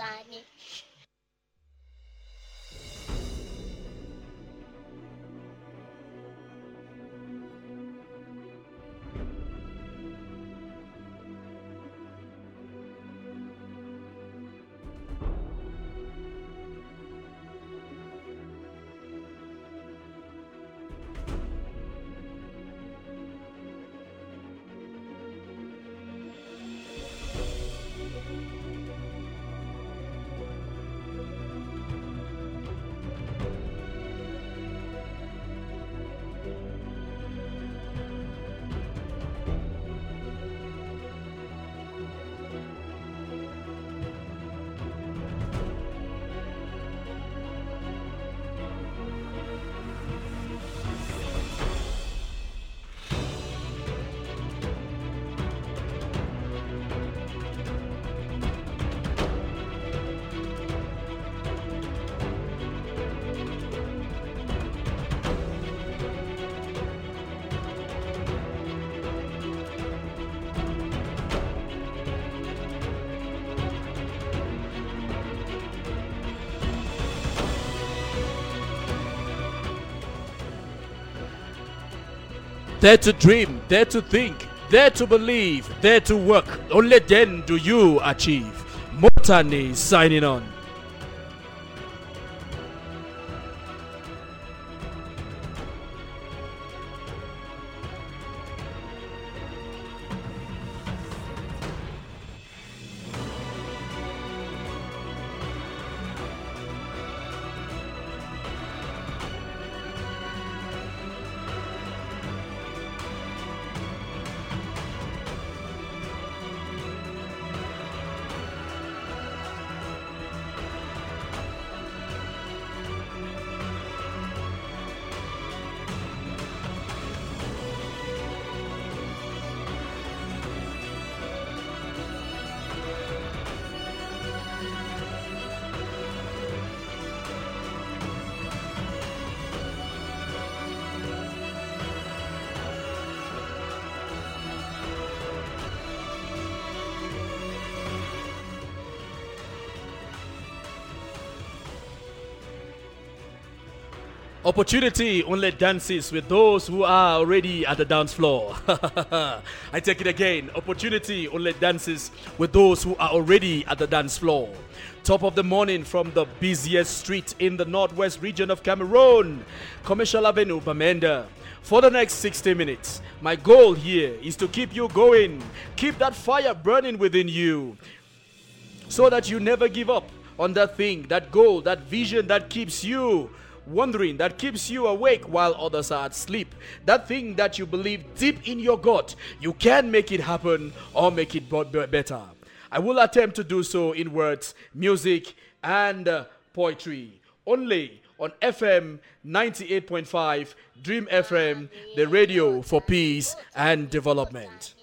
Motani. Dare to dream, dare to think, dare to believe, dare to work. Only then do you achieve. Motani signing on. Opportunity only dances with those who are already at the dance floor. I take it again. Opportunity only dances with those who are already at the dance floor. Top of the morning from the busiest street in the northwest region of Cameroon, Commercial Avenue, Bamenda. For the next 60 minutes, my goal here is to keep you going, keep that fire burning within you, so that you never give up on that thing, that goal, that vision that keeps you wondering, that keeps you awake while others are asleep. That thing that you believe deep in your gut, you can make it happen or make it better. I will attempt to do so in words, music, and uh, poetry. Only on FM 98.5 Dream FM, the radio for peace and development.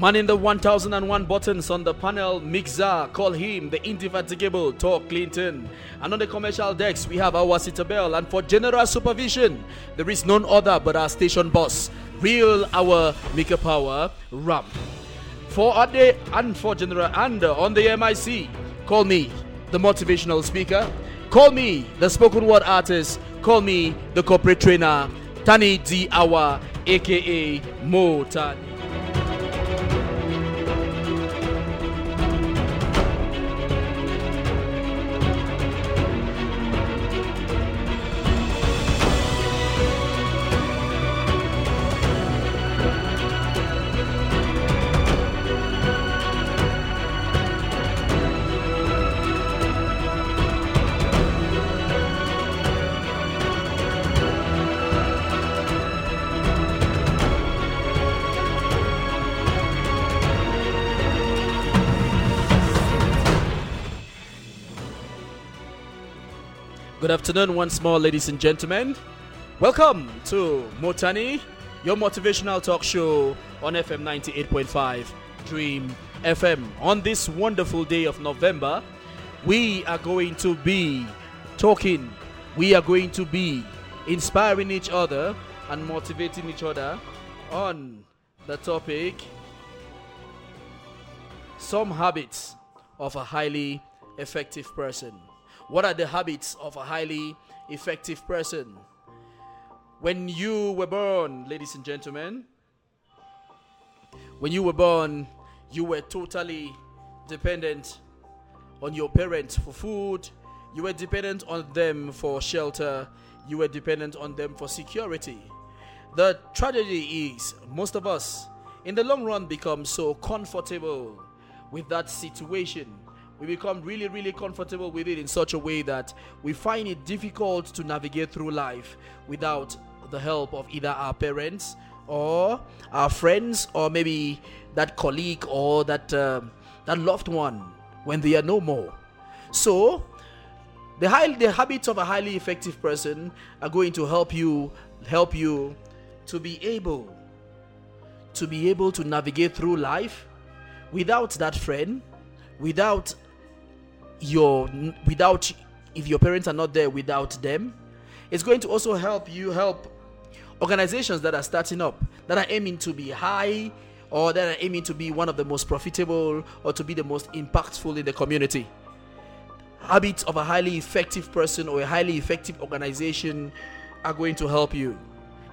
Man in the 1001 buttons on the panel, Mixer, call him the indefatigable Talk Clinton. And on the commercial decks, we have our Citabel. And for general supervision, there is none other but our station boss, Real Our Maker Power, Ram. For day and for general and on the MIC, call me the motivational speaker, call me the spoken word artist, call me the corporate trainer, Tani D. Awa, aka Mo Tani. Good afternoon once more, ladies and gentlemen. Welcome to Motani, your motivational talk show on FM 98.5 Dream FM. On this wonderful day of November, we are going to be talking, we are going to be inspiring each other and motivating each other on the topic some habits of a highly effective person. What are the habits of a highly effective person? When you were born, ladies and gentlemen, when you were born, you were totally dependent on your parents for food, you were dependent on them for shelter, you were dependent on them for security. The tragedy is most of us in the long run become so comfortable with that situation. We become really, really comfortable with it in such a way that we find it difficult to navigate through life without the help of either our parents or our friends or maybe that colleague or that um, that loved one when they are no more. So, the high, the habits of a highly effective person are going to help you help you to be able to be able to navigate through life without that friend, without your without if your parents are not there without them, it's going to also help you help organizations that are starting up that are aiming to be high or that are aiming to be one of the most profitable or to be the most impactful in the community. Habits of a highly effective person or a highly effective organization are going to help you.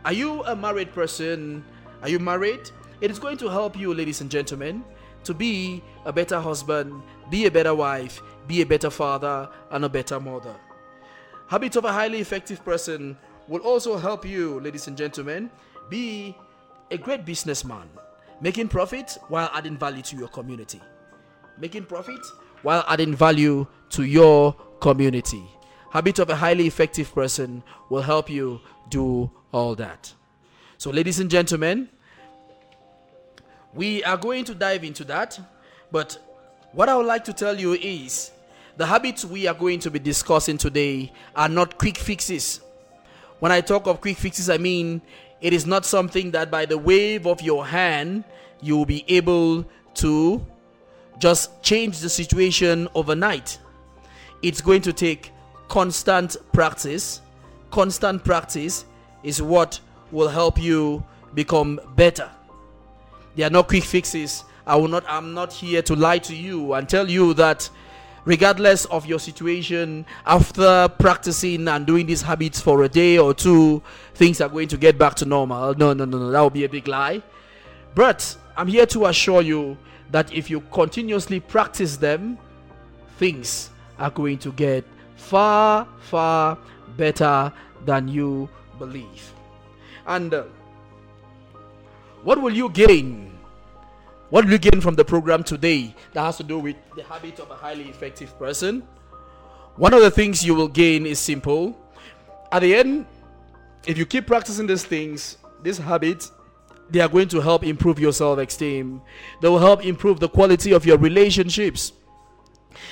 Are you a married person? Are you married? It is going to help you, ladies and gentlemen, to be a better husband, be a better wife, be a better father, and a better mother. Habits of a highly effective person will also help you, ladies and gentlemen, be a great businessman, making profit while adding value to your community. Making profit while adding value to your community. Habit of a highly effective person will help you do all that. So, ladies and gentlemen, we are going to dive into that. But what I would like to tell you is the habits we are going to be discussing today are not quick fixes. When I talk of quick fixes, I mean it is not something that by the wave of your hand you will be able to just change the situation overnight. It's going to take constant practice. Constant practice is what will help you become better. There are no quick fixes. I will not I'm not here to lie to you and tell you that regardless of your situation after practicing and doing these habits for a day or two things are going to get back to normal. No, no, no, no. That would be a big lie. But I'm here to assure you that if you continuously practice them, things are going to get far, far better than you believe. And uh, what will you gain? What will you gain from the program today that has to do with the habit of a highly effective person? One of the things you will gain is simple. At the end, if you keep practicing these things, these habits, they are going to help improve your self esteem. They will help improve the quality of your relationships.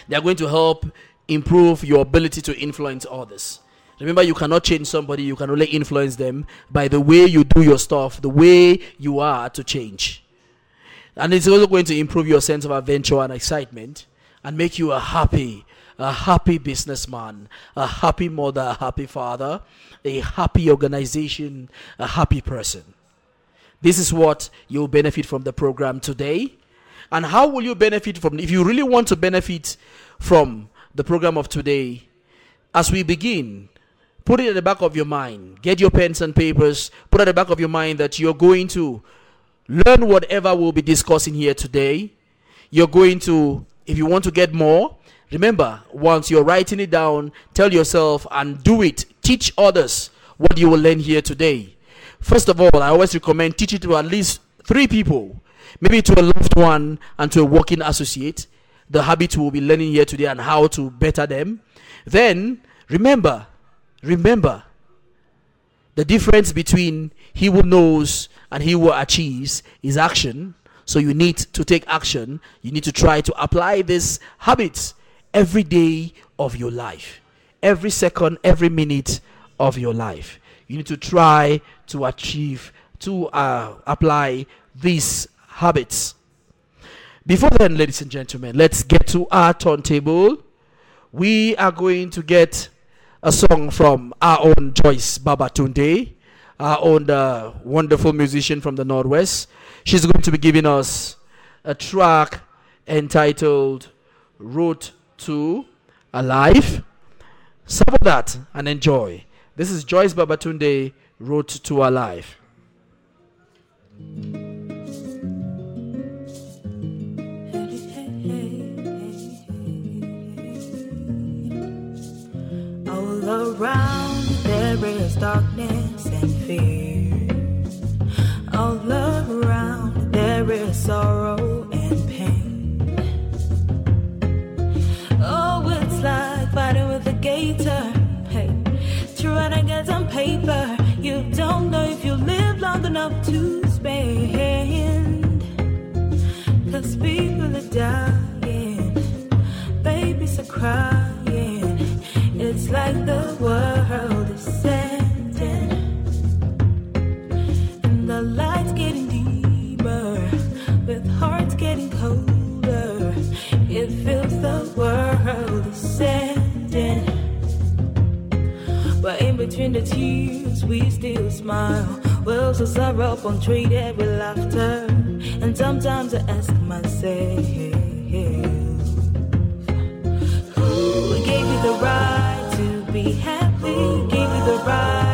They are going to help improve your ability to influence others. Remember, you cannot change somebody, you can only influence them by the way you do your stuff, the way you are to change. And it's also going to improve your sense of adventure and excitement and make you a happy, a happy businessman, a happy mother, a happy father, a happy organization, a happy person. This is what you'll benefit from the program today. And how will you benefit from if you really want to benefit from the program of today? As we begin, Put it at the back of your mind. Get your pens and papers. Put at the back of your mind that you're going to learn whatever we'll be discussing here today. You're going to, if you want to get more, remember, once you're writing it down, tell yourself and do it. Teach others what you will learn here today. First of all, I always recommend teach it to at least three people, maybe to a loved one and to a working associate. The habits we'll be learning here today and how to better them. Then remember, Remember, the difference between he who knows and he who achieves his action. So you need to take action. You need to try to apply these habits every day of your life. every second, every minute of your life. You need to try to achieve, to uh, apply these habits. Before then, ladies and gentlemen, let's get to our turntable. We are going to get a song from our own Joyce Babatunde, our own uh, wonderful musician from the Northwest. She's going to be giving us a track entitled Road to Alive. Sample that and enjoy. This is Joyce Babatunde, Road to Alive. All around there is darkness and fear. All around there is sorrow and pain. Oh, it's like fighting with a gator. Hey, trying to get some paper. You don't know if you live long enough to spend. Cause people are dying, babies are crying. It's like the world is world is ending, but in between the tears, we still smile. Wells of sorrow punctuated with laughter, and sometimes I ask myself, Who gave you the right? To be happy. Gave you the right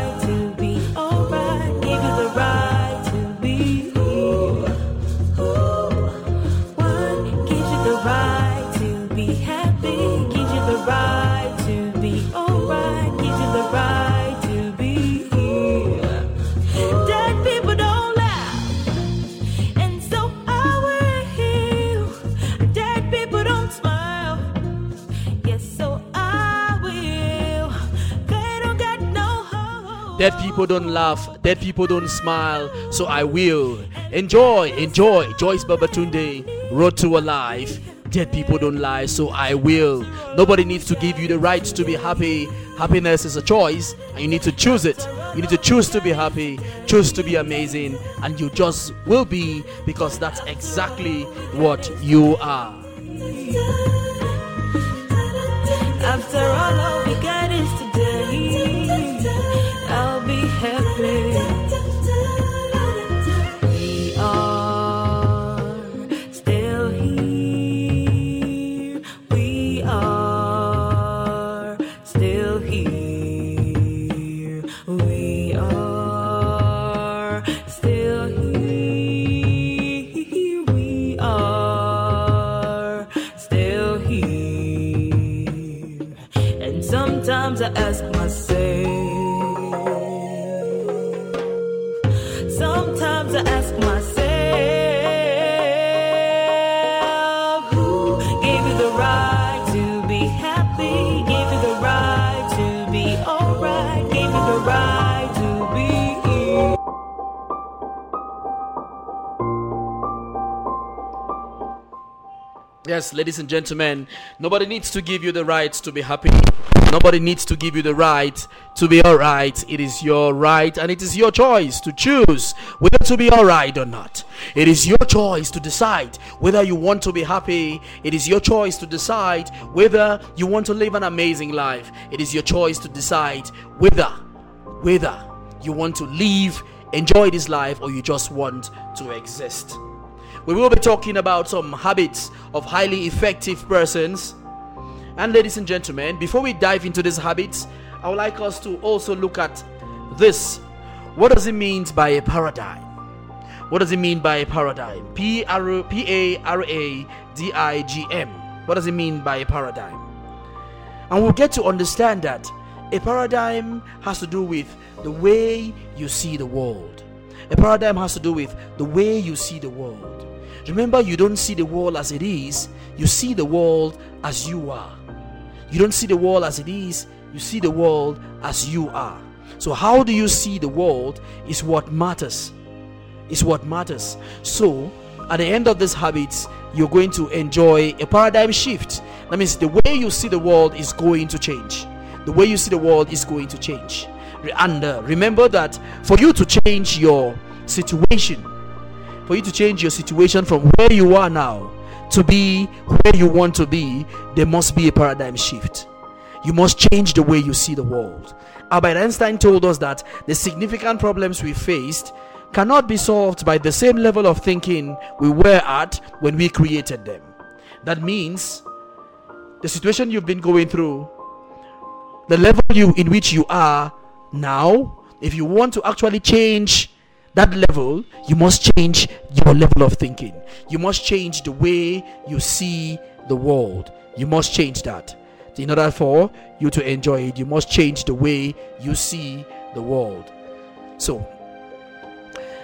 people don't laugh, dead people don't smile, so I will. Enjoy, enjoy. Joyce Babatunde, Road to Alive. Dead people don't lie, so I will. Nobody needs to give you the right to be happy. Happiness is a choice, and you need to choose it. You need to choose to be happy, choose to be amazing, and you just will be because that's exactly what you are. After all, Yes, ladies and gentlemen, nobody needs to give you the right to be happy. Nobody needs to give you the right to be alright. It is your right and it is your choice to choose whether to be alright or not. It is your choice to decide whether you want to be happy. It is your choice to decide whether you want to live an amazing life. It is your choice to decide whether whether you want to live, enjoy this life, or you just want to exist. We will be talking about some habits of highly effective persons. And ladies and gentlemen, before we dive into these habits, I would like us to also look at this. What does it mean by a paradigm? What does it mean by a paradigm? P R P A R A D I G M. What does it mean by a paradigm? And we'll get to understand that a paradigm has to do with the way you see the world. A paradigm has to do with the way you see the world. Remember, you don't see the world as it is, you see the world as you are. You don't see the world as it is, you see the world as you are. So, how do you see the world is what matters. Is what matters. So, at the end of these habits, you're going to enjoy a paradigm shift. That means the way you see the world is going to change. The way you see the world is going to change. And uh, remember that for you to change your situation, for you to change your situation from where you are now to be where you want to be, there must be a paradigm shift. You must change the way you see the world. Albert Einstein told us that the significant problems we faced cannot be solved by the same level of thinking we were at when we created them. That means the situation you've been going through, the level you in which you are now, if you want to actually change that level, you must change your level of thinking. You must change the way you see the world. You must change that. In order for you to enjoy it, you must change the way you see the world. So,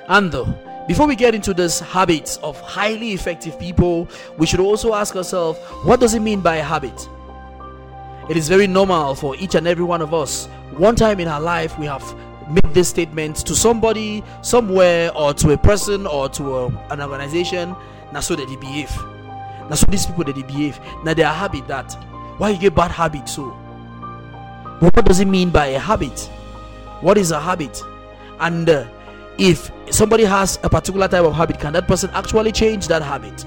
and though, before we get into this habits of highly effective people, we should also ask ourselves what does it mean by a habit? It is very normal for each and every one of us. One time in our life, we have made this statement to somebody, somewhere, or to a person, or to a, an organization. Now, so that they behave. Now, so these people that they behave. Now, they are habit that. Why you get bad habit so? But what does it mean by a habit? What is a habit? And uh, if somebody has a particular type of habit, can that person actually change that habit?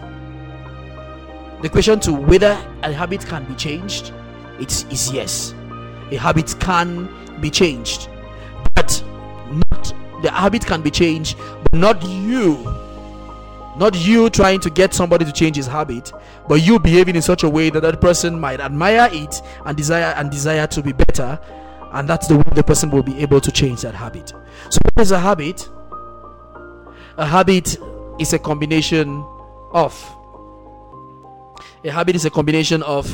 The question to whether a habit can be changed, it is yes. A habit can be changed, but not the habit can be changed, but not you. Not you trying to get somebody to change his habit, but you behaving in such a way that that person might admire it and desire and desire to be better, and that's the way the person will be able to change that habit. So, what is a habit? A habit is a combination of a habit is a combination of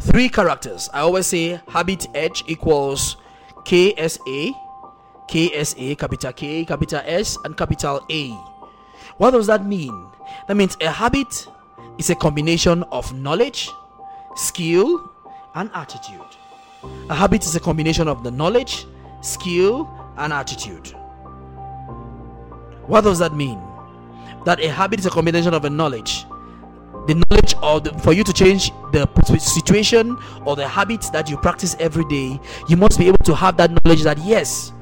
three characters. I always say habit H equals KSA, KSA, capital K, capital S, and capital A. What does that mean? That means a habit is a combination of knowledge, skill, and attitude. A habit is a combination of the knowledge, skill, and attitude. What does that mean? That a habit is a combination of a knowledge, the knowledge of the, for you to change the situation or the habits that you practice every day, you must be able to have that knowledge that yes,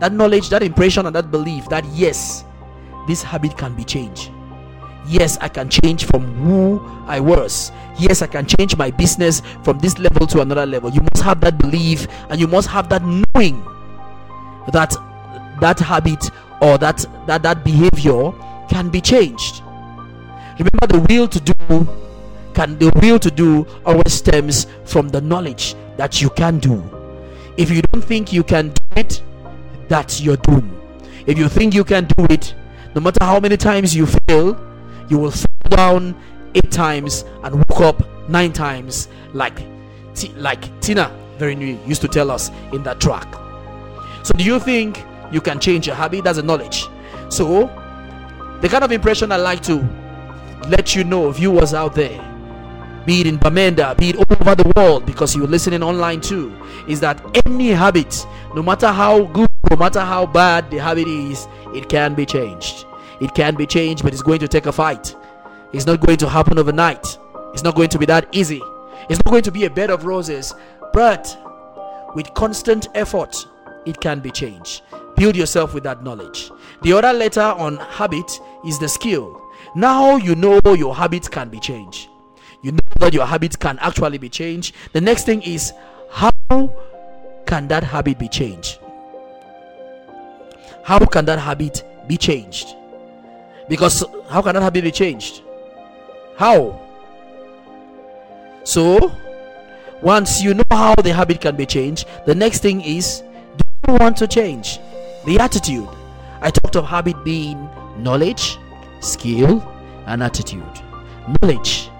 that knowledge, that impression, and that belief that yes, this habit can be changed. Yes, I can change from who I was. Yes, I can change my business from this level to another level. You must have that belief and you must have that knowing that that habit or that that that behavior can be changed. Remember the will to do can the will to do always stems from the knowledge that you can do. If you don't think you can do it, that's your doom. If you think you can do it, no matter how many times you fail, you will fall down eight times and woke up nine times, like like Tina very new used to tell us in that track. So, do you think you can change your habit? That's a knowledge. So, the kind of impression I like to let you know, viewers out there, be it in Bamenda, be it all over the world, because you're listening online too, is that any habit, no matter how good, no matter how bad the habit is, it can be changed. It can be changed, but it's going to take a fight. It's not going to happen overnight. It's not going to be that easy. It's not going to be a bed of roses, but with constant effort, it can be changed. Build yourself with that knowledge. The other letter on habit is the skill. Now you know your habits can be changed. You know that your habits can actually be changed. The next thing is how can that habit be changed? How can that habit be changed? Because how can that habit be changed? How? So, once you know how the habit can be changed, the next thing is do you want to change? The attitude. I talked of habit being knowledge, skill, and attitude. Knowledge.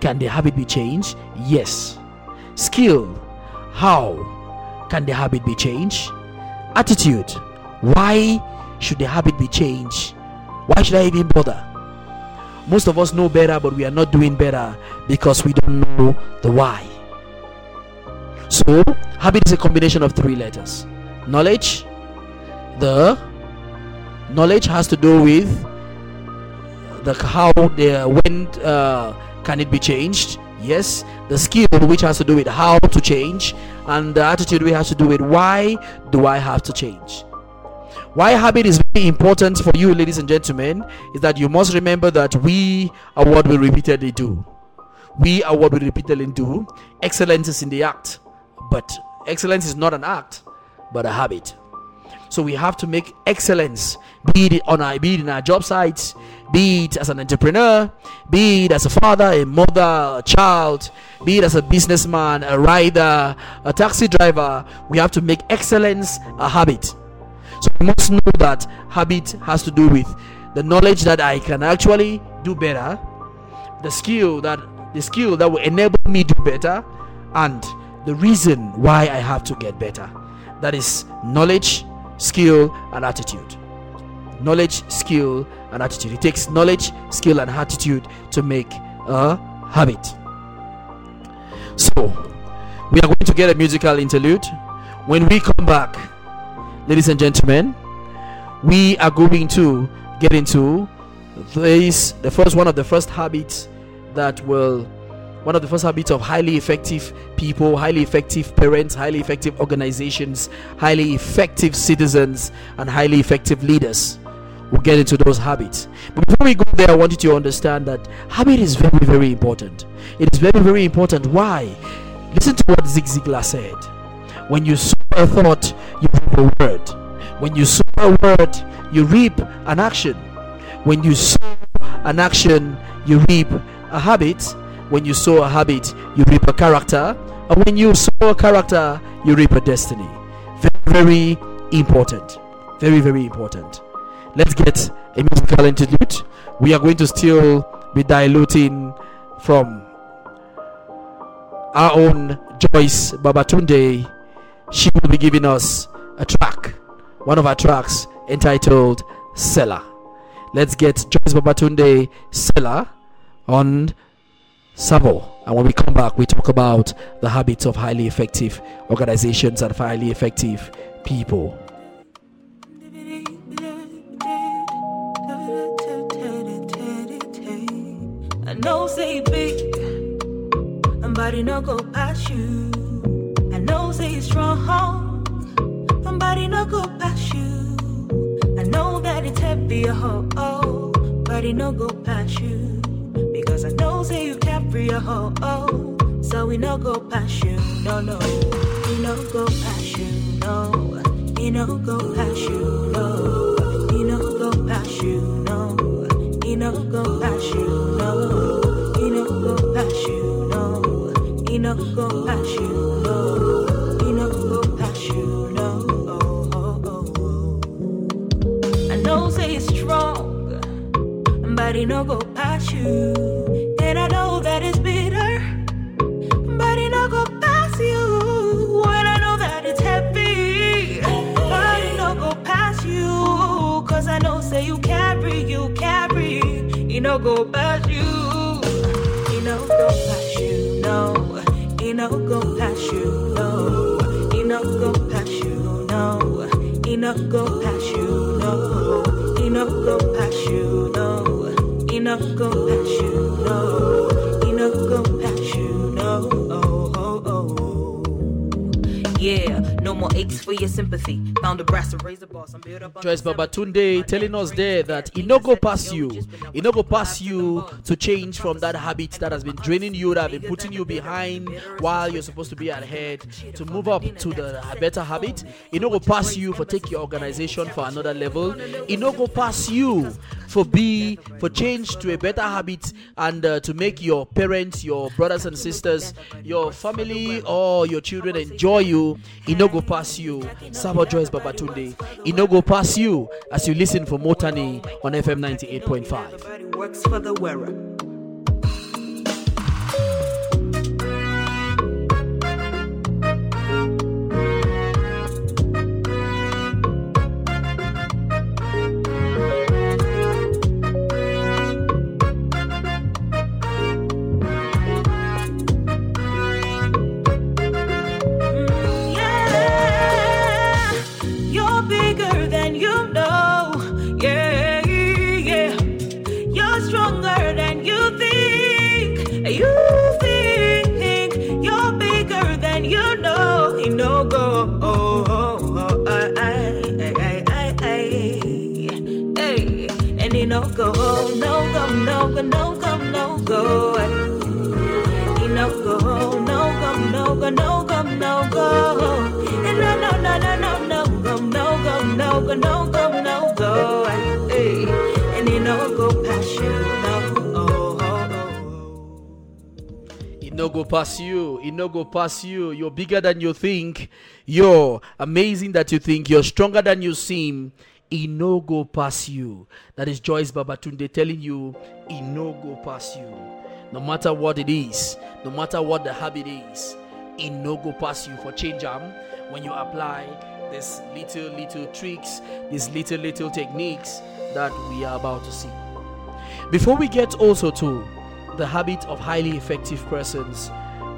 Can the habit be changed? Yes. Skill. How can the habit be changed? Attitude. Why should the habit be changed? Why should I even bother? Most of us know better, but we are not doing better because we don't know the why. So, habit is a combination of three letters knowledge. The knowledge has to do with the how the when uh, can it be changed yes the skill which has to do with how to change and the attitude we have to do with why do I have to change? Why habit is very important for you, ladies and gentlemen, is that you must remember that we are what we repeatedly do. We are what we repeatedly do. Excellence is in the act, but excellence is not an act, but a habit. So we have to make excellence, be it on our, be it in our job sites, be it as an entrepreneur, be it as a father, a mother, a child, be it as a businessman, a rider, a taxi driver. We have to make excellence a habit. So we must know that habit has to do with the knowledge that I can actually do better, the skill that the skill that will enable me to do better, and the reason why I have to get better. That is knowledge, skill, and attitude. Knowledge, skill, and attitude. It takes knowledge, skill, and attitude to make a habit. So, we are going to get a musical interlude. When we come back, ladies and gentlemen, we are going to get into this the first one of the first habits that will one of the first habits of highly effective people, highly effective parents, highly effective organizations, highly effective citizens, and highly effective leaders. We'll get into those habits. But before we go there, I want you to understand that habit is very, very important. It is very, very important. Why? Listen to what Zig Ziglar said. When you sow a thought, you reap a word. When you sow a word, you reap an action. When you sow an action, you reap a habit. When you sow a habit, you reap a character. And when you sow a character, you reap a destiny. Very, very important. Very, very important. Let's get a musical interlude. We are going to still be diluting from our own Joyce Babatunde she will be giving us a track, one of our tracks entitled Seller. Let's get Joyce Babatunde Seller on Sabo. And when we come back, we talk about the habits of highly effective organizations and highly effective people. I know say big, somebody no go past you. I know say strong, somebody no go past you. I know that it's heavy, oh, oh, but it no go past you. Because I know say you carry a oh, oh, so we no go past you. No, no, we no go past you. No, we no go past you. No, we no go past you. No, we no go past you. No, we no go past you. No, we no go past you. No, we no go past you. No, oh, oh, oh. I know say it's strong, but it no go past you. No go past you. It no go past you, no. It no go past you, no. It no go past you, no. It no go past you, no. It no go past you, no. It no go past you, no. It no go past you, no. Oh, oh, oh. Yeah, no more aches for your sympathy. Found a brass and razor boss. I'm built up Joyce the Babatunde telling us there that it no go past you. It no go past you to change from that habit that has been draining you, that have been putting you behind while you're supposed to be ahead, to move up to the better habit. It no go past you for take your organization for another level. It no go past you for be for change to a better habit and uh, to make your parents, your brothers and sisters, your family or your children enjoy you. It no go past you. Sabo Joyce Babatunde. It no go past you as you listen for Motani on FM 98.5. no go, no go. And no, no, no, no, no, no go, no go, no go, no go, no go. And it no go past you. It no go past you. It no go past you. You're bigger than you think. You're amazing that you think. You're stronger than you seem. It no go past you. That is Joyce Babatunde telling you, it no go past you no matter what it is, no matter what the habit is, it no go pass you for change am when you apply these little little tricks, these little little techniques that we are about to see. Before we get also to the habit of highly effective persons,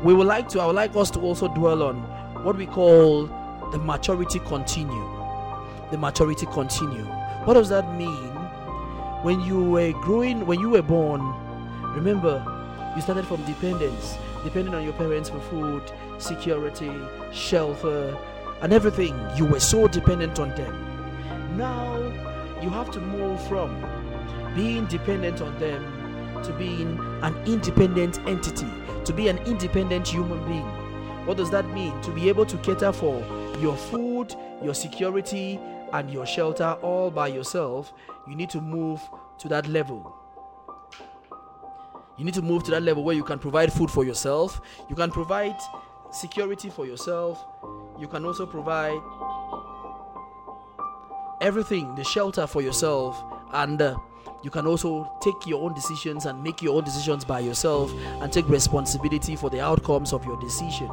we would like to I would like us to also dwell on what we call the maturity continuum. The maturity continuum. What does that mean? When you were growing, when you were born, remember you started from dependence, depending on your parents for food, security, shelter, and everything. You were so dependent on them. Now you have to move from being dependent on them to being an independent entity, to be an independent human being. What does that mean? To be able to cater for your food, your security, and your shelter all by yourself, you need to move to that level. You need to move to that level where you can provide food for yourself, you can provide security for yourself, you can also provide everything the shelter for yourself, and uh, you can also take your own decisions and make your own decisions by yourself and take responsibility for the outcomes of your decision.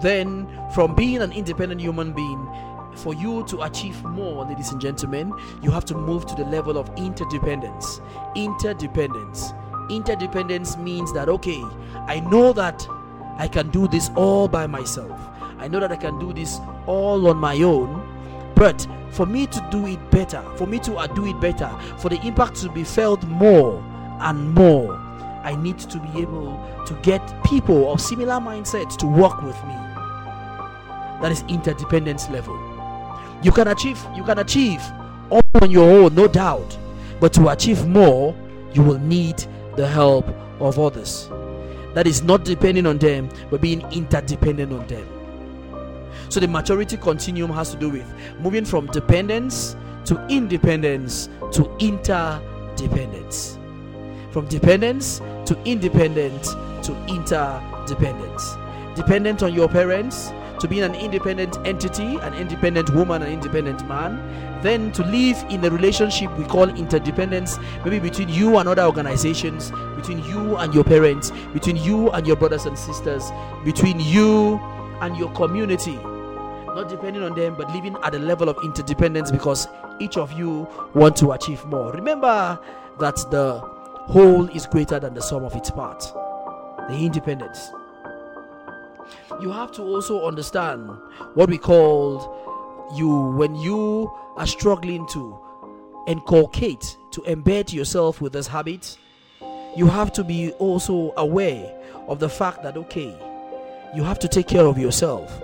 Then, from being an independent human being, for you to achieve more, ladies and gentlemen, you have to move to the level of interdependence. Interdependence. Interdependence means that, okay, I know that I can do this all by myself. I know that I can do this all on my own. But for me to do it better, for me to uh, do it better, for the impact to be felt more and more, I need to be able to get people of similar mindsets to work with me. That is interdependence level. You can achieve, you can achieve all on your own, no doubt. But to achieve more, you will need the help of others. That is not depending on them, but being interdependent on them. So the maturity continuum has to do with moving from dependence to independence to interdependence. From dependence to independent to interdependence. Dependent on your parents to being an independent entity, an independent woman, an independent man. Then to live in a relationship we call interdependence, maybe between you and other organizations, between you and your parents, between you and your brothers and sisters, between you and your community. Not depending on them but living at a level of interdependence because each of you want to achieve more. Remember that the whole is greater than the sum of its parts. The independence you have to also understand what we called you when you are struggling to inculcate to embed yourself with this habit you have to be also aware of the fact that okay you have to take care of yourself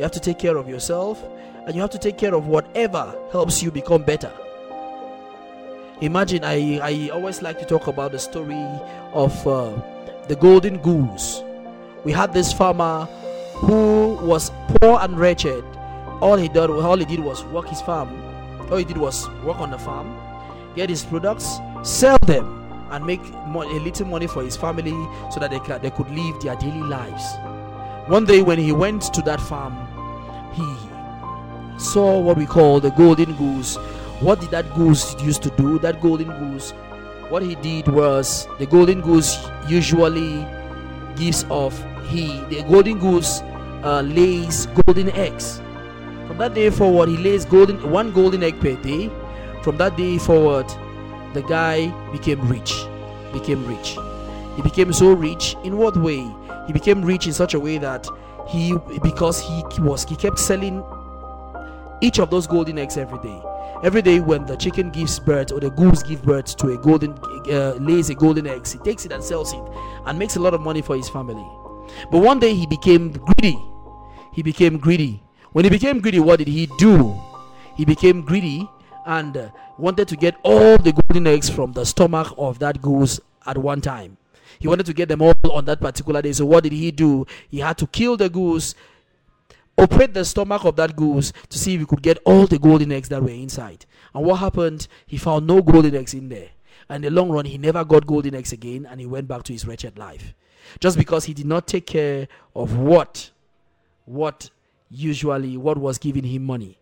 you have to take care of yourself and you have to take care of whatever helps you become better. Imagine, I, I always like to talk about the story of uh, the golden goose. We had this farmer who was poor and wretched. All he did, all he did was work his farm. All he did was work on the farm, get his products, sell them, and make a little money for his family so that they, they could live their daily lives. One day, when he went to that farm, he saw what we call the golden goose. What did that goose used to do? That golden goose, what he did was the golden goose usually gives off he the golden goose uh, lays golden eggs. From that day forward, he lays golden one golden egg per day. From that day forward, the guy became rich. Became rich. He became so rich. In what way? He became rich in such a way that he because he was he kept selling each of those golden eggs every day every day when the chicken gives birth or the goose gives birth to a golden uh, lays a golden eggs he takes it and sells it and makes a lot of money for his family but one day he became greedy he became greedy when he became greedy what did he do he became greedy and uh, wanted to get all the golden eggs from the stomach of that goose at one time he wanted to get them all on that particular day so what did he do he had to kill the goose operate the stomach of that goose to see if he could get all the golden eggs that were inside. And what happened? He found no golden eggs in there. And in the long run, he never got golden eggs again and he went back to his wretched life. Just because he did not take care of what, what usually, what was giving him money,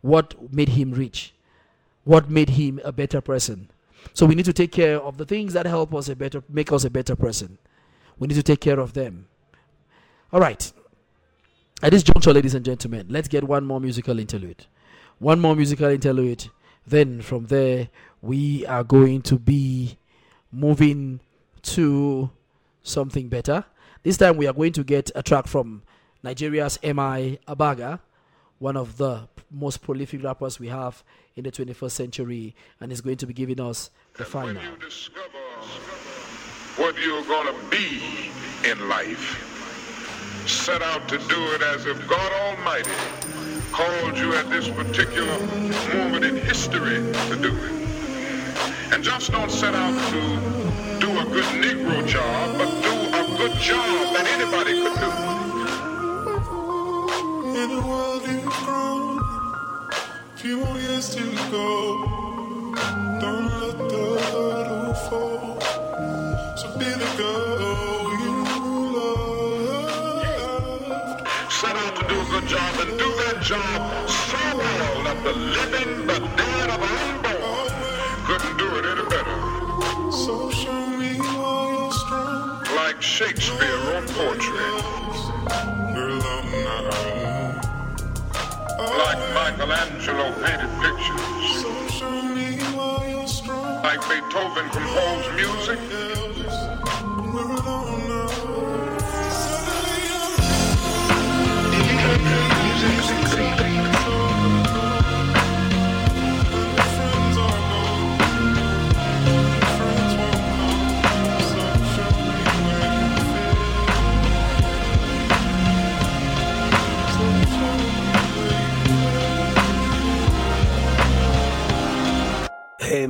what made him rich, what made him a better person. So we need to take care of the things that help us a better, make us a better person. We need to take care of them. All right. At this juncture, ladies and gentlemen, let's get one more musical interlude. One more musical interlude. Then from there, we are going to be moving to something better. This time, we are going to get a track from Nigeria's MI Abaga, one of the most prolific rappers we have in the 21st century, and is going to be giving us the final. When you discover what you're going to be in life, set out to do it as if God Almighty called you at this particular moment in history to do it. And just don't set out to good Negro job, but do a good job that anybody could do. In the world you've grown, few more years to go. Don't let the hurdle fall. So be the girl you loved. Set out to do a good job and do that job so well that the living, the Shakespeare wrote poetry, Girl, I'm not. like Michelangelo painted pictures, So show me why you're strong. like Beethoven composed music.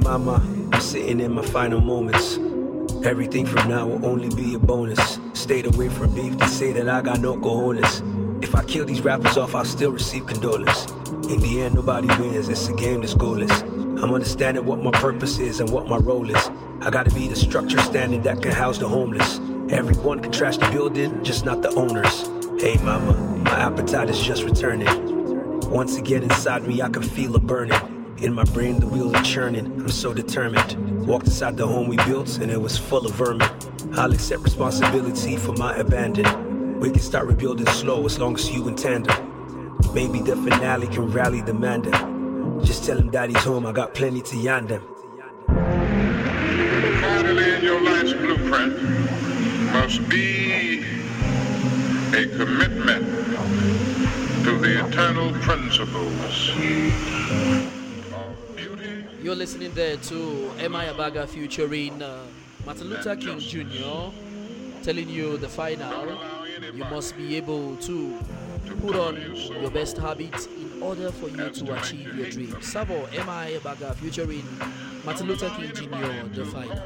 Mama, I'm sitting in my final moments. Everything from now will only be a bonus. Stayed away from beef to say that I got no cojones. If I kill these rappers off, I'll still receive condolence. In the end, nobody wins, it's a game that's goalless. I'm understanding what my purpose is and what my role is. I gotta be the structure standing that can house the homeless. Everyone can trash the building, just not the owners. Hey mama, my appetite is just returning. Once again inside me, I can feel it burning. In my brain, the wheels are churning. I'm so determined. Walked inside the home we built, and it was full of vermin. I'll accept responsibility for my abandon. We can start rebuilding slow as long as you in tandem. Maybe the finale can rally the mandem. Just tell him daddy's home, I got plenty to yarn them. Finally, in your life's blueprint must be a commitment to the eternal principles You're listening there to M.I. Abaga featuring uh, Martin Luther King Jr. telling you the final. You must be able to put on your best habits in order for you to achieve your dreams. Sabo M.I. Abaga featuring Martin Luther King Jr. The final.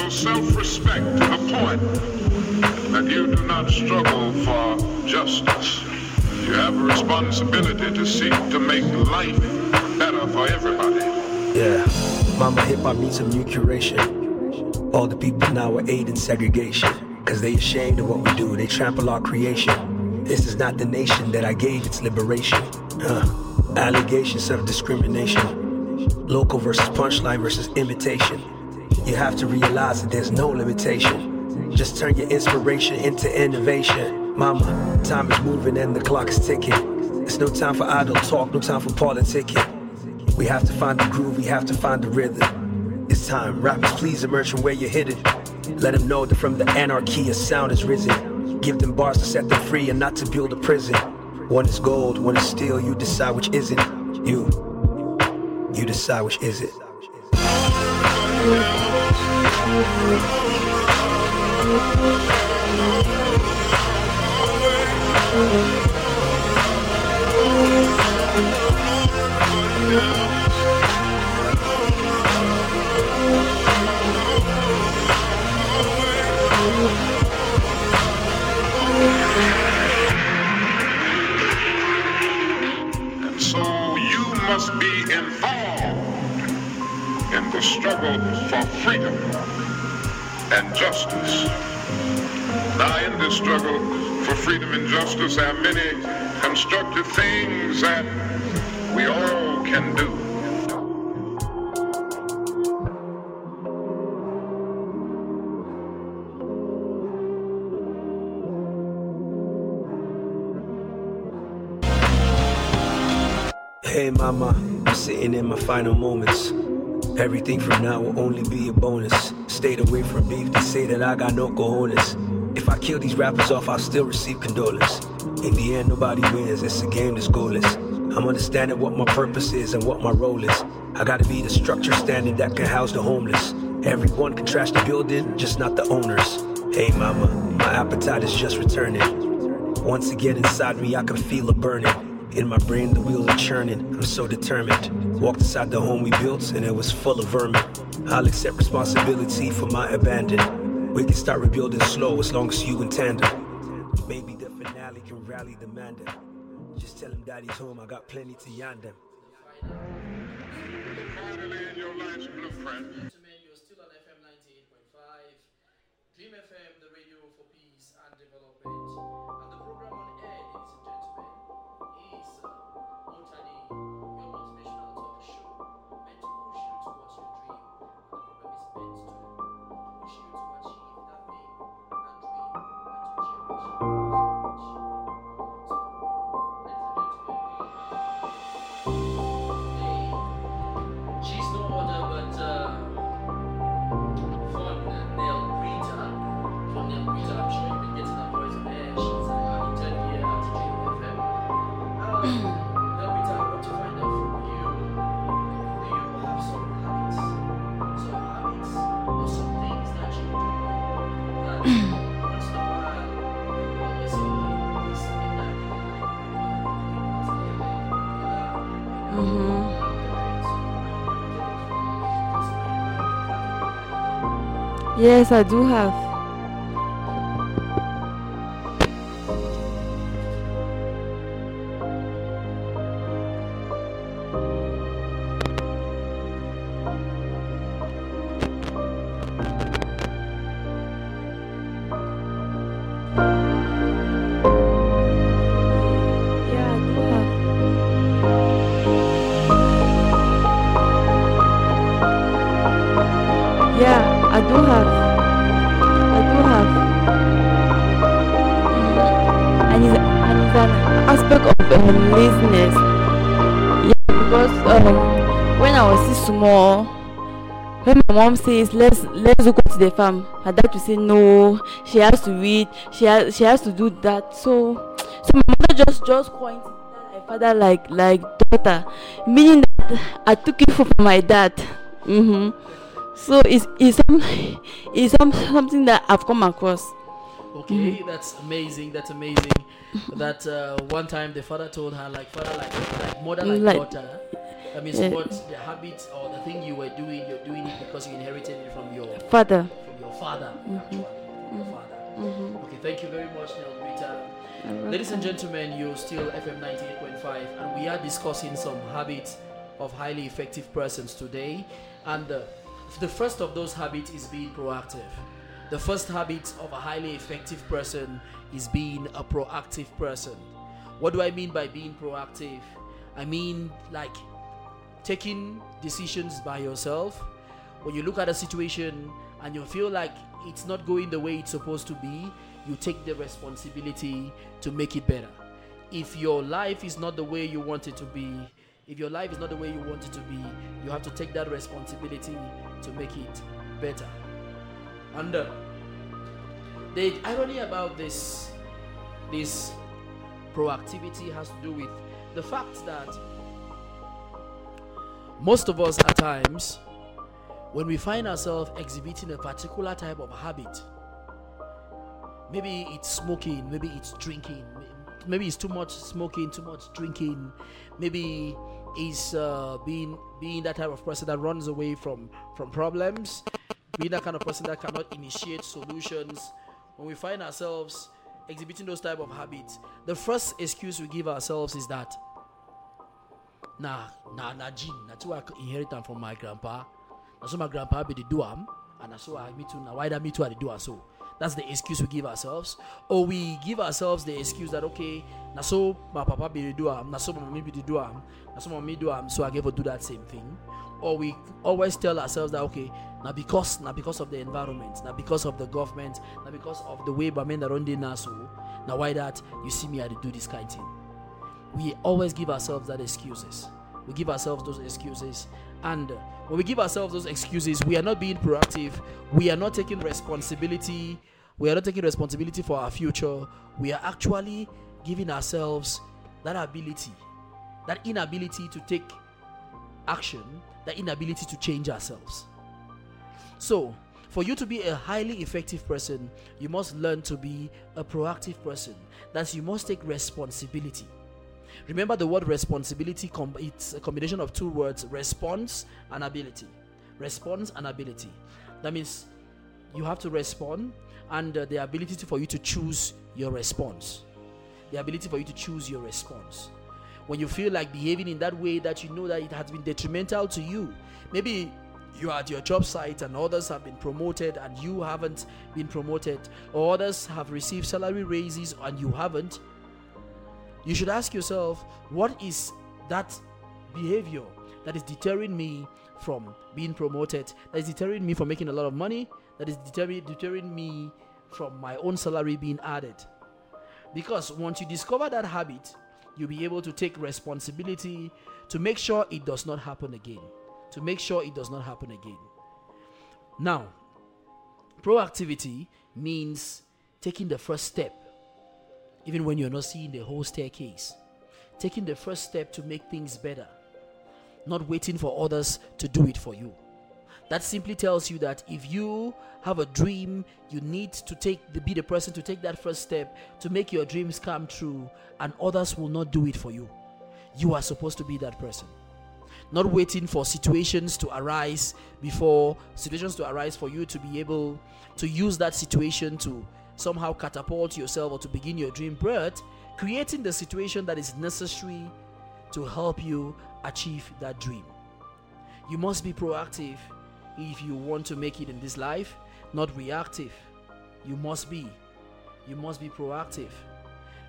your self-respect to the point that you do not struggle for justice. You have a responsibility to seek to make life for everybody. Yeah, mama hip hop needs some new curation. All the people now are aiding segregation. Cause they ashamed of what we do, they trample our creation. This is not the nation that I gave its liberation. Huh. Allegations of discrimination. Local versus punchline versus imitation. You have to realize that there's no limitation. Just turn your inspiration into innovation. Mama, time is moving and the clock is ticking. It's no time for idle talk, no time for politicking. We have to find the groove, we have to find the rhythm. It's time, rappers, please emerge from where you're hidden. Let them know that from the anarchy a sound has risen. Give them bars to set them free and not to build a prison. One is gold, one is steel, you decide which isn't. You, you decide which is it. And so you must be involved in the struggle for freedom and justice. Now, in this struggle for freedom and justice, there are many constructive things that we all can do. Mama, I'm sitting in my final moments. Everything from now will only be a bonus. Stayed away from beef, they say that I got no cojones. If I kill these rappers off, I'll still receive condolence. In the end, nobody wins, it's a game that's goalless. I'm understanding what my purpose is and what my role is. I gotta be the structure standing that can house the homeless. Everyone can trash the building, just not the owners. Hey mama, my appetite is just returning. Once again inside me, I can feel a burning. In my brain, the wheels are churning. I'm so determined. Walked inside the home we built, and it was full of vermin. I'll accept responsibility for my abandon. We can start rebuilding slow as long as you in tandem. Maybe the finale can rally the man. them. Just tell him daddy's home, I got plenty to yarn Yes, I do have. Mom says let's let's go to the farm, my dad will say no. She has to read. She has she has to do that. So so my mother just just pointed my father like like daughter, meaning that I took it from my dad. Mm-hmm. So it's it's some it's some, something that I've come across. Okay, that's amazing. That's amazing. that uh, one time the father told her, like father, like like mother, like, Like- daughter. That means Yeah. what the habit or the thing you were doing, you're doing it because you inherited it from your Father. from your father. Mm-hmm. Actually, your mm-hmm. father. Mm-hmm. Okay, thank you very much, Nel Rita. Ladies and gentlemen, you're still FM 98.5, and we are discussing some habits of highly effective persons today. And uh, the first of those habits is being proactive. The first habit of a highly effective person is being a proactive person. What do I mean by being proactive? I mean, like, taking decisions by yourself. When you look at a situation and you feel like it's not going the way it's supposed to be you take the responsibility to make it better. If your life is not the way you want it to be if your life is not the way you want it to be you have to take that responsibility to make it better. And uh, the irony about this this proactivity has to do with the fact that most of us at times when we find ourselves exhibiting a particular type of habit maybe it's smoking maybe it's drinking maybe it's too much smoking too much drinking maybe it's uh, being being that type of person that runs away from from problems being that kind of person that cannot initiate solutions. When we find ourselves exhibiting those type of habits the first excuse we give ourselves is that na na na gene na so I inherit am from my grandpa. Na so my grandpa be the do am and na so I me too na why that me too I do am so that's the excuse we give ourselves. Or we give ourselves the excuse that okay na so my papa be the do am na so my mommy be the do am na so my do am so I to do that same thing. Or we always tell ourselves that okay now because now because of the environment now because of the government now because of the way Bamen run dey now so now why that you see me I do this kind of thing we always give ourselves that excuses. We give ourselves those excuses. And uh, when we give ourselves those excuses we are not being proactive. We are not taking responsibility. We are not taking responsibility for our future. We are actually giving ourselves that ability that inability to take action that inability to change ourselves. So for you to be a highly effective person you must learn to be a proactive person. That you must take responsibility Remember the word responsibility, com- it's a combination of two words response and ability. Response and ability. That means you have to respond and uh, the ability to, for you to choose your response. The ability for you to choose your response. When you feel like behaving in that way that you know that it has been detrimental to you, maybe you are at your job site and others have been promoted and you haven't been promoted, or others have received salary raises and you haven't you should ask yourself what is that behavior that is deterring me from being promoted that is deterring me from making a lot of money that is deterring, deterring me from my own salary being added? Because once you discover that habit you'll be able to take responsibility to make sure it does not happen again to make sure it does not happen again. Now proactivity means taking the first step even when you're not seeing the whole staircase. Taking the first step to make things better, not waiting for others to do it for you. That simply tells you that if you have a dream, you need to take the, be the person to take that first step to make your dreams come true, and others will not do it for you. You are supposed to be that person. Not waiting for situations to arise before situations to arise for you to be able to use that situation to somehow catapult yourself or to begin your dream, but creating the situation that is necessary to help you achieve that dream. You must be proactive if you want to make it in this life, not reactive. You must be. You must be proactive.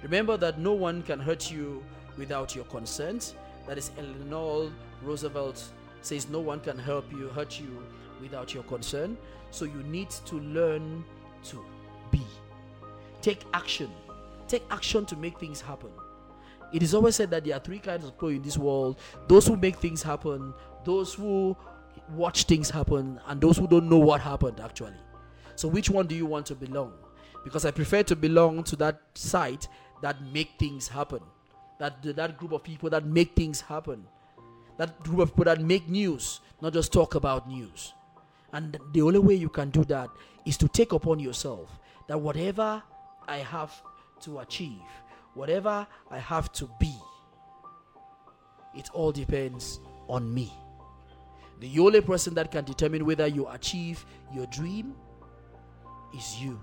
Remember that no one can hurt you without your consent. That is Eleanor Roosevelt says no one can help you hurt you without your consent. So you need to learn to be. Take action. Take action to make things happen. It is always said that there are three kinds of people in this world those who make things happen, those who watch things happen, and those who don't know what happened actually. So, which one do you want to belong? Because I prefer to belong to that side that make things happen. That, that group of people that make things happen. That group of people that make news, not just talk about news. And the only way you can do that is to take upon yourself that whatever I have to achieve, whatever I have to be, it all depends on me. The only person that can determine whether you achieve your dream is you.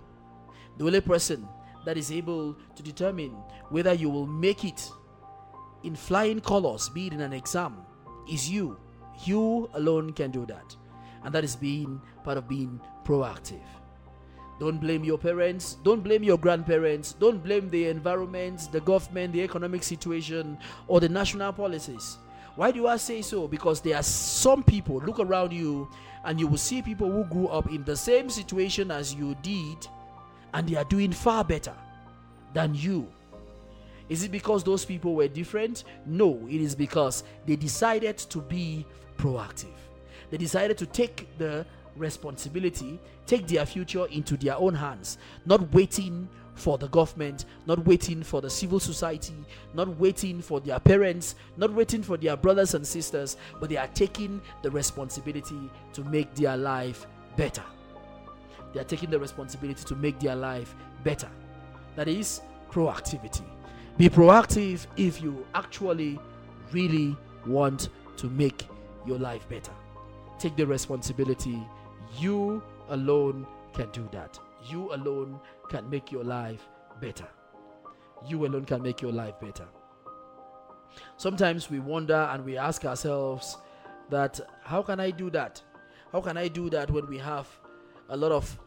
The only person that is able to determine whether you will make it in flying colors, be it in an exam, is you. You alone can do that. And that is being part of being proactive. Don't blame your parents. Don't blame your grandparents. Don't blame the environment, the government, the economic situation, or the national policies. Why do I say so? Because there are some people, look around you, and you will see people who grew up in the same situation as you did, and they are doing far better than you. Is it because those people were different? No, it is because they decided to be proactive. They decided to take the responsibility, take their future into their own hands, not waiting for the government, not waiting for the civil society, not waiting for their parents, not waiting for their brothers and sisters, but they are taking the responsibility to make their life better. They are taking the responsibility to make their life better. That is proactivity. Be proactive if you actually really want to make your life better. Take the responsibility you alone can do that. You alone can make your life better. You alone can make your life better. Sometimes we wonder and we ask ourselves that how can I do that? How can I do that when we have a lot of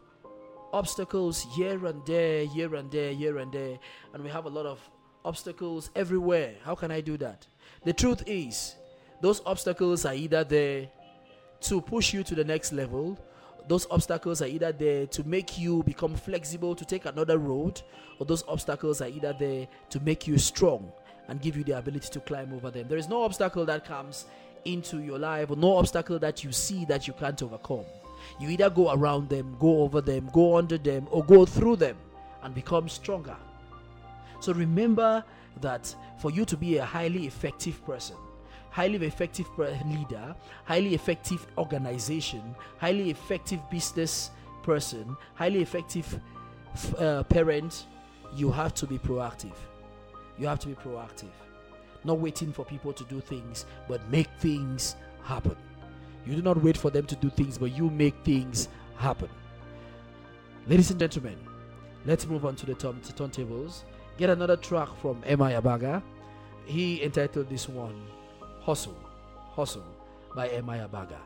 obstacles here and there, here and there, here and there, and we have a lot of obstacles everywhere? How can I do that? The truth is, those obstacles are either there to push you to the next level. Those obstacles are either there to make you become flexible to take another road, or those obstacles are either there to make you strong and give you the ability to climb over them. There is no obstacle that comes into your life, or no obstacle that you see that you can't overcome. You either go around them, go over them, go under them, or go through them and become stronger. So remember that for you to be a highly effective person, highly effective leader, highly effective organization, highly effective business person, highly effective uh, parent, you have to be proactive. You have to be proactive. Not waiting for people to do things, but make things happen. You do not wait for them to do things, but you make things happen. Ladies and gentlemen, let's move on to the turn- turntables. Get another track from M.I. Abaga. He entitled this one Hustle, Hustle by M.I. Abaga.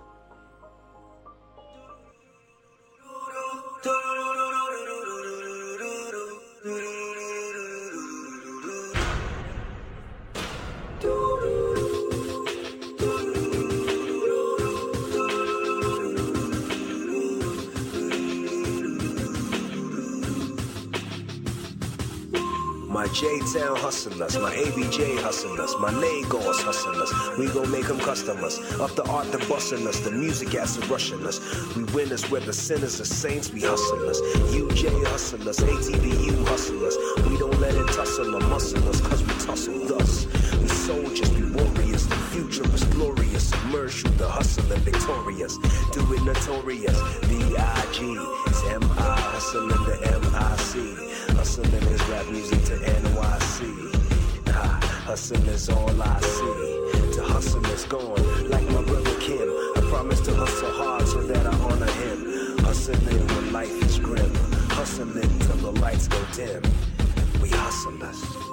My J-Town hustlers, my ABJ hustlers, my Lagos hustlers. We gon' make them customers. Up the art, the bustin' us. The music has to rushing us. We winners, whether sinners or saints, we hustlers. UJ hustlers, ATBU hustlers. We don't let it tussle or muscle us, cause we tussle thus. We soldiers, we warriors. The future is glorious. Submerge the hustle and victorious. Do it notorious. V-I-G. It's M-I hustling the M-I-C. Hustling is rap music to NYC. Ah, hustle is all I see. To hustle is gone, like my brother Kim. I promise to hustle hard so that I honor him. Hustling when life is grim. Hustling till the lights go dim. We hustlers.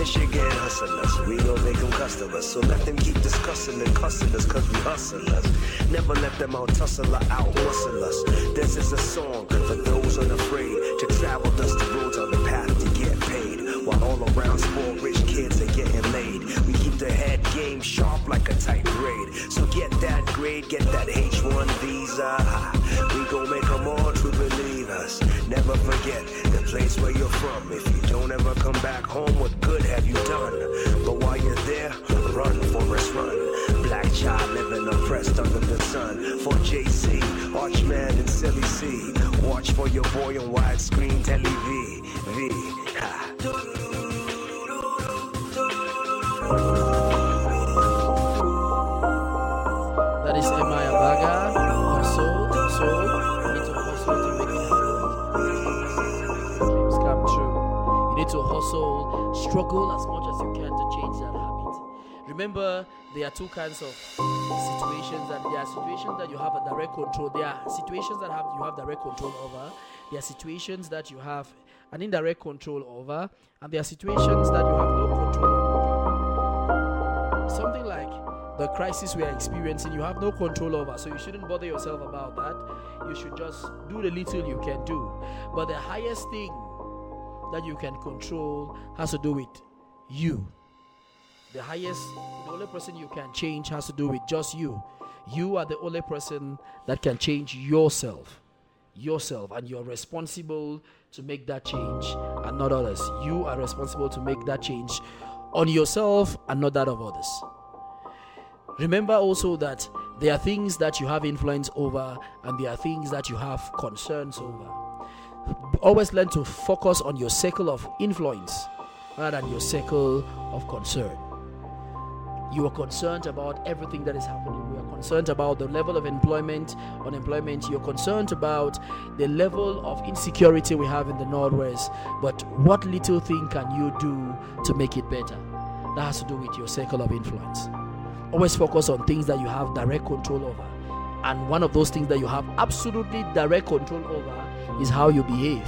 Michigan hustlers. We gon' make them customers. So let them keep discussing and cussing us, cause we hustlers. Never let them out tussle or out hustle us. This is a song for those unafraid to travel dusty roads on the path to get paid. While all around spoiled rich kids are getting laid. We keep the head game sharp like a tight grade. So get that grade, get that H1 visa. We gon' make them all true believers. Never forget place where you're from. If you don't ever come back home, what good have you done? But while you're there, run, Forrest, run. Black child living oppressed under the sun. For JC, Archman, and Silly C. Watch for your boy on widescreen telly V. V. Ha. Struggle as much as you can to change that habit. Remember, there are two kinds of situations that there are situations that you have a direct control. There are situations that have you have direct control over. There are situations that you have an indirect control over, and there are situations that you have no control over. Something like the crisis we are experiencing, you have no control over, so you shouldn't bother yourself about that. You should just do the little you can do. But the highest thing that you can control has to do with you. The highest, the only person you can change has to do with just you. You are the only person that can change yourself. Yourself, and you're responsible to make that change and not others. You are responsible to make that change on yourself and not that of others. Remember also that there are things that you have influence over and there are things that you have concerns over. Always learn to focus on your circle of influence rather than your circle of concern. You are concerned about everything that is happening. We are concerned about the level of employment, unemployment, you're concerned about the level of insecurity we have in the Northwest. But what little thing can you do to make it better? That has to do with your circle of influence. Always focus on things that you have direct control over. And one of those things that you have absolutely direct control over is how you behave.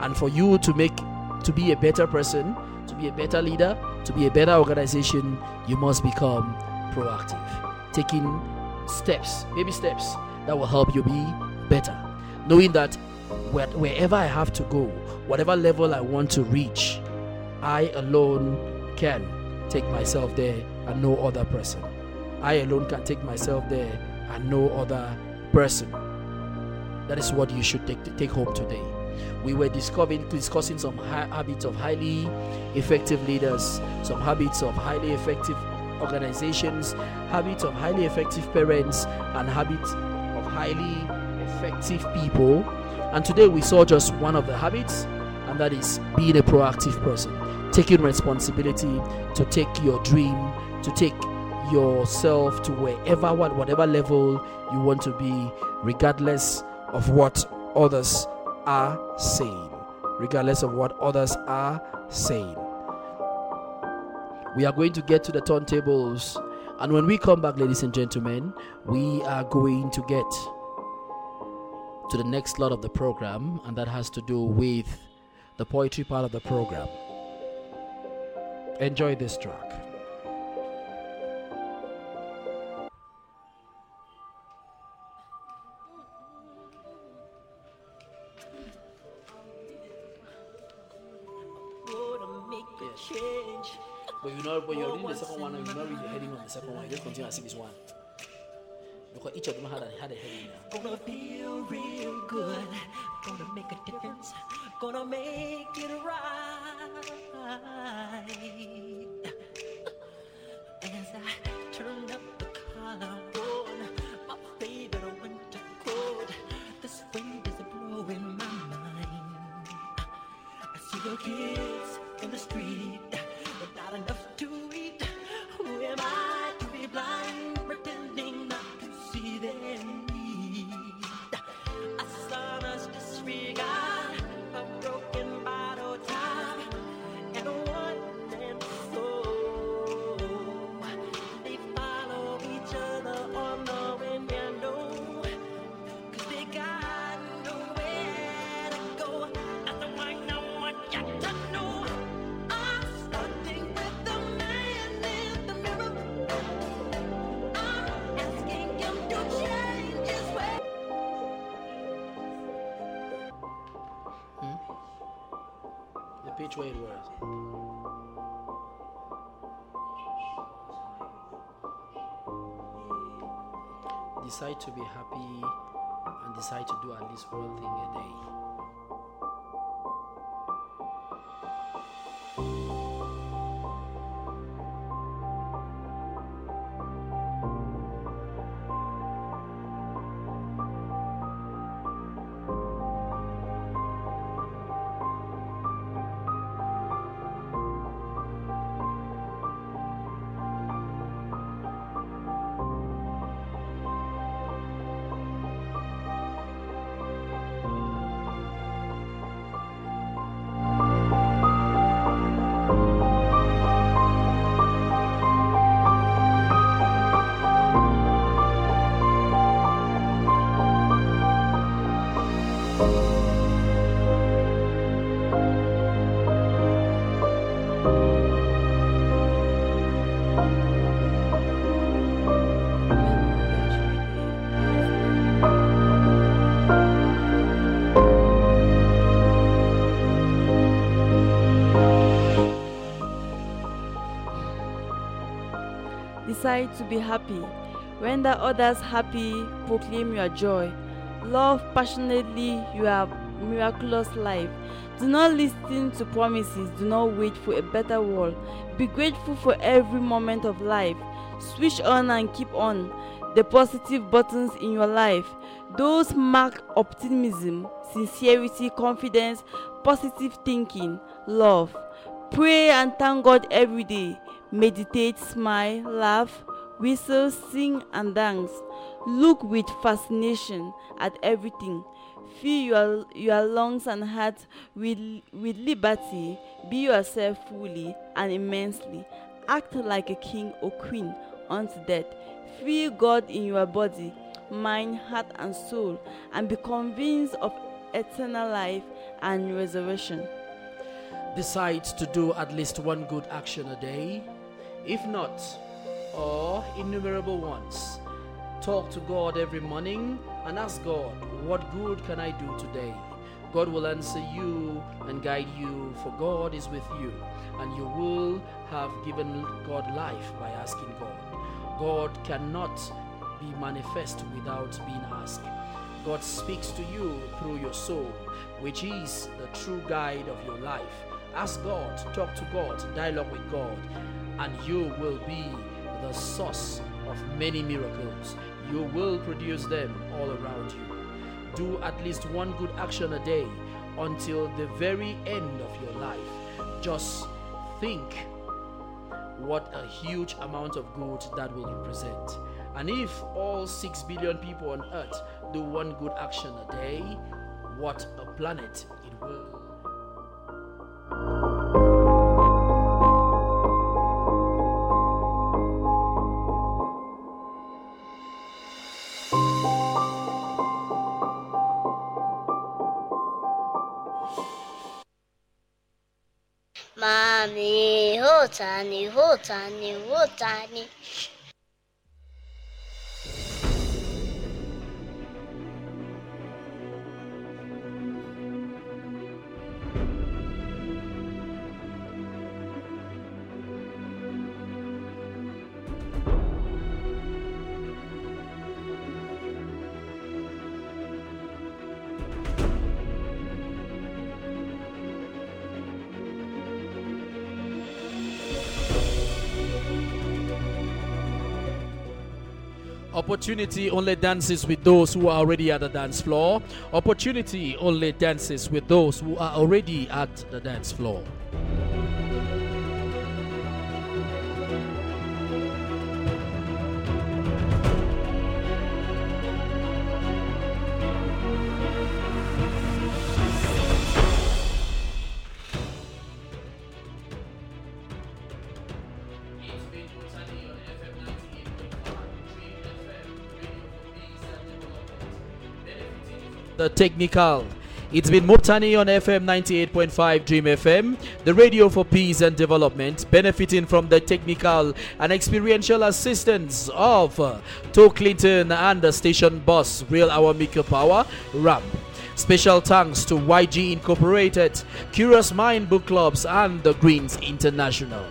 And for you to make to be a better person, to be a better leader, to be a better organization, you must become proactive. Taking steps, baby steps that will help you be better. Knowing that wherever I have to go, whatever level I want to reach, I alone can take myself there and no other person. I alone can take myself there and no other person. That is what you should take, take home today. We were discovering, discussing some ha- habits of highly effective leaders, some habits of highly effective organizations, habits of highly effective parents, and habits of highly effective people. And today we saw just one of the habits, and that is being a proactive person, taking responsibility to take your dream, to take yourself to wherever, what, whatever level you want to be, regardless of what others are saying. Regardless of what others are saying. We are going to get to the turntables, and when we come back, ladies and gentlemen, we are going to get to the next lot of the program, and that has to do with the poetry part of the program. Enjoy this track. Change. But you know, when you're reading the second one, you're not really heading on the second one. You just continue and see this one. Because each of them had a, had a heading now. Gonna feel real good. Gonna make a difference. Gonna make it right. Decide to be happy. Render others happy. Proclaim your joy. Love passionately your miraculous life. Do not listen to promises. Do not wait for a better world. Be grateful for every moment of life. Switch on and keep on the positive buttons in your life. Those mark optimism, sincerity, confidence, positive thinking, love. Pray and thank God every day. Meditate, smile, laugh, whistle, sing, and dance. Look with fascination at everything. Fill your, your lungs and heart with, with liberty. Be yourself fully and immensely. Act like a king or queen unto death. Feel God in your body, mind, heart, and soul, and be convinced of eternal life and resurrection. Decide to do at least one good action a day. If not, or innumerable ones. Talk to God every morning and ask God, What good can I do today? God will answer you and guide you, for God is with you, and you will have given God life by asking God. God cannot be manifest without being asked. God speaks to you through your soul, which is the true guide of your life. Ask God, talk to God, dialogue with God, and you will be the source of many miracles. You will produce them all around you. Do at least one good action a day until the very end of your life. Just think what a huge amount of good that will represent. And if all 6 billion people on earth do one good action a day, what a planet it will. cyane ho cyane ho cyane Opportunity only dances with those who are already at the dance floor. Opportunity only dances with those who are already at the dance floor. Technical. It's been Mutani on FM 98.5 Dream FM, the radio for peace and development, benefiting from the technical and experiential assistance of uh, To Clinton and the station boss, Real Our Mika Power, Ramp. Special thanks to YG Incorporated, Curious Mind Book Clubs, and the Greens International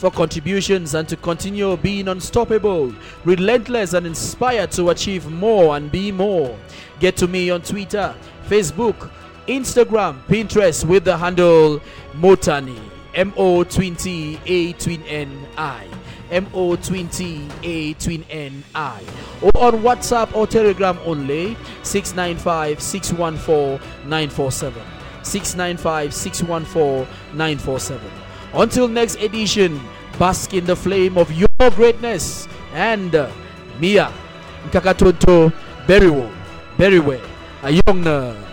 for contributions and to continue being unstoppable, relentless, and inspired to achieve more and be more. Get to me on Twitter, Facebook, Instagram, Pinterest with the handle Motani. M O 20 A twin N I. M O 20 A twin N I. Or on WhatsApp or Telegram only 695 614 947. 695 614 947. Until next edition, bask in the flame of your greatness. And uh, Mia Nkakatonto Beriwo Beriwe Ayongna.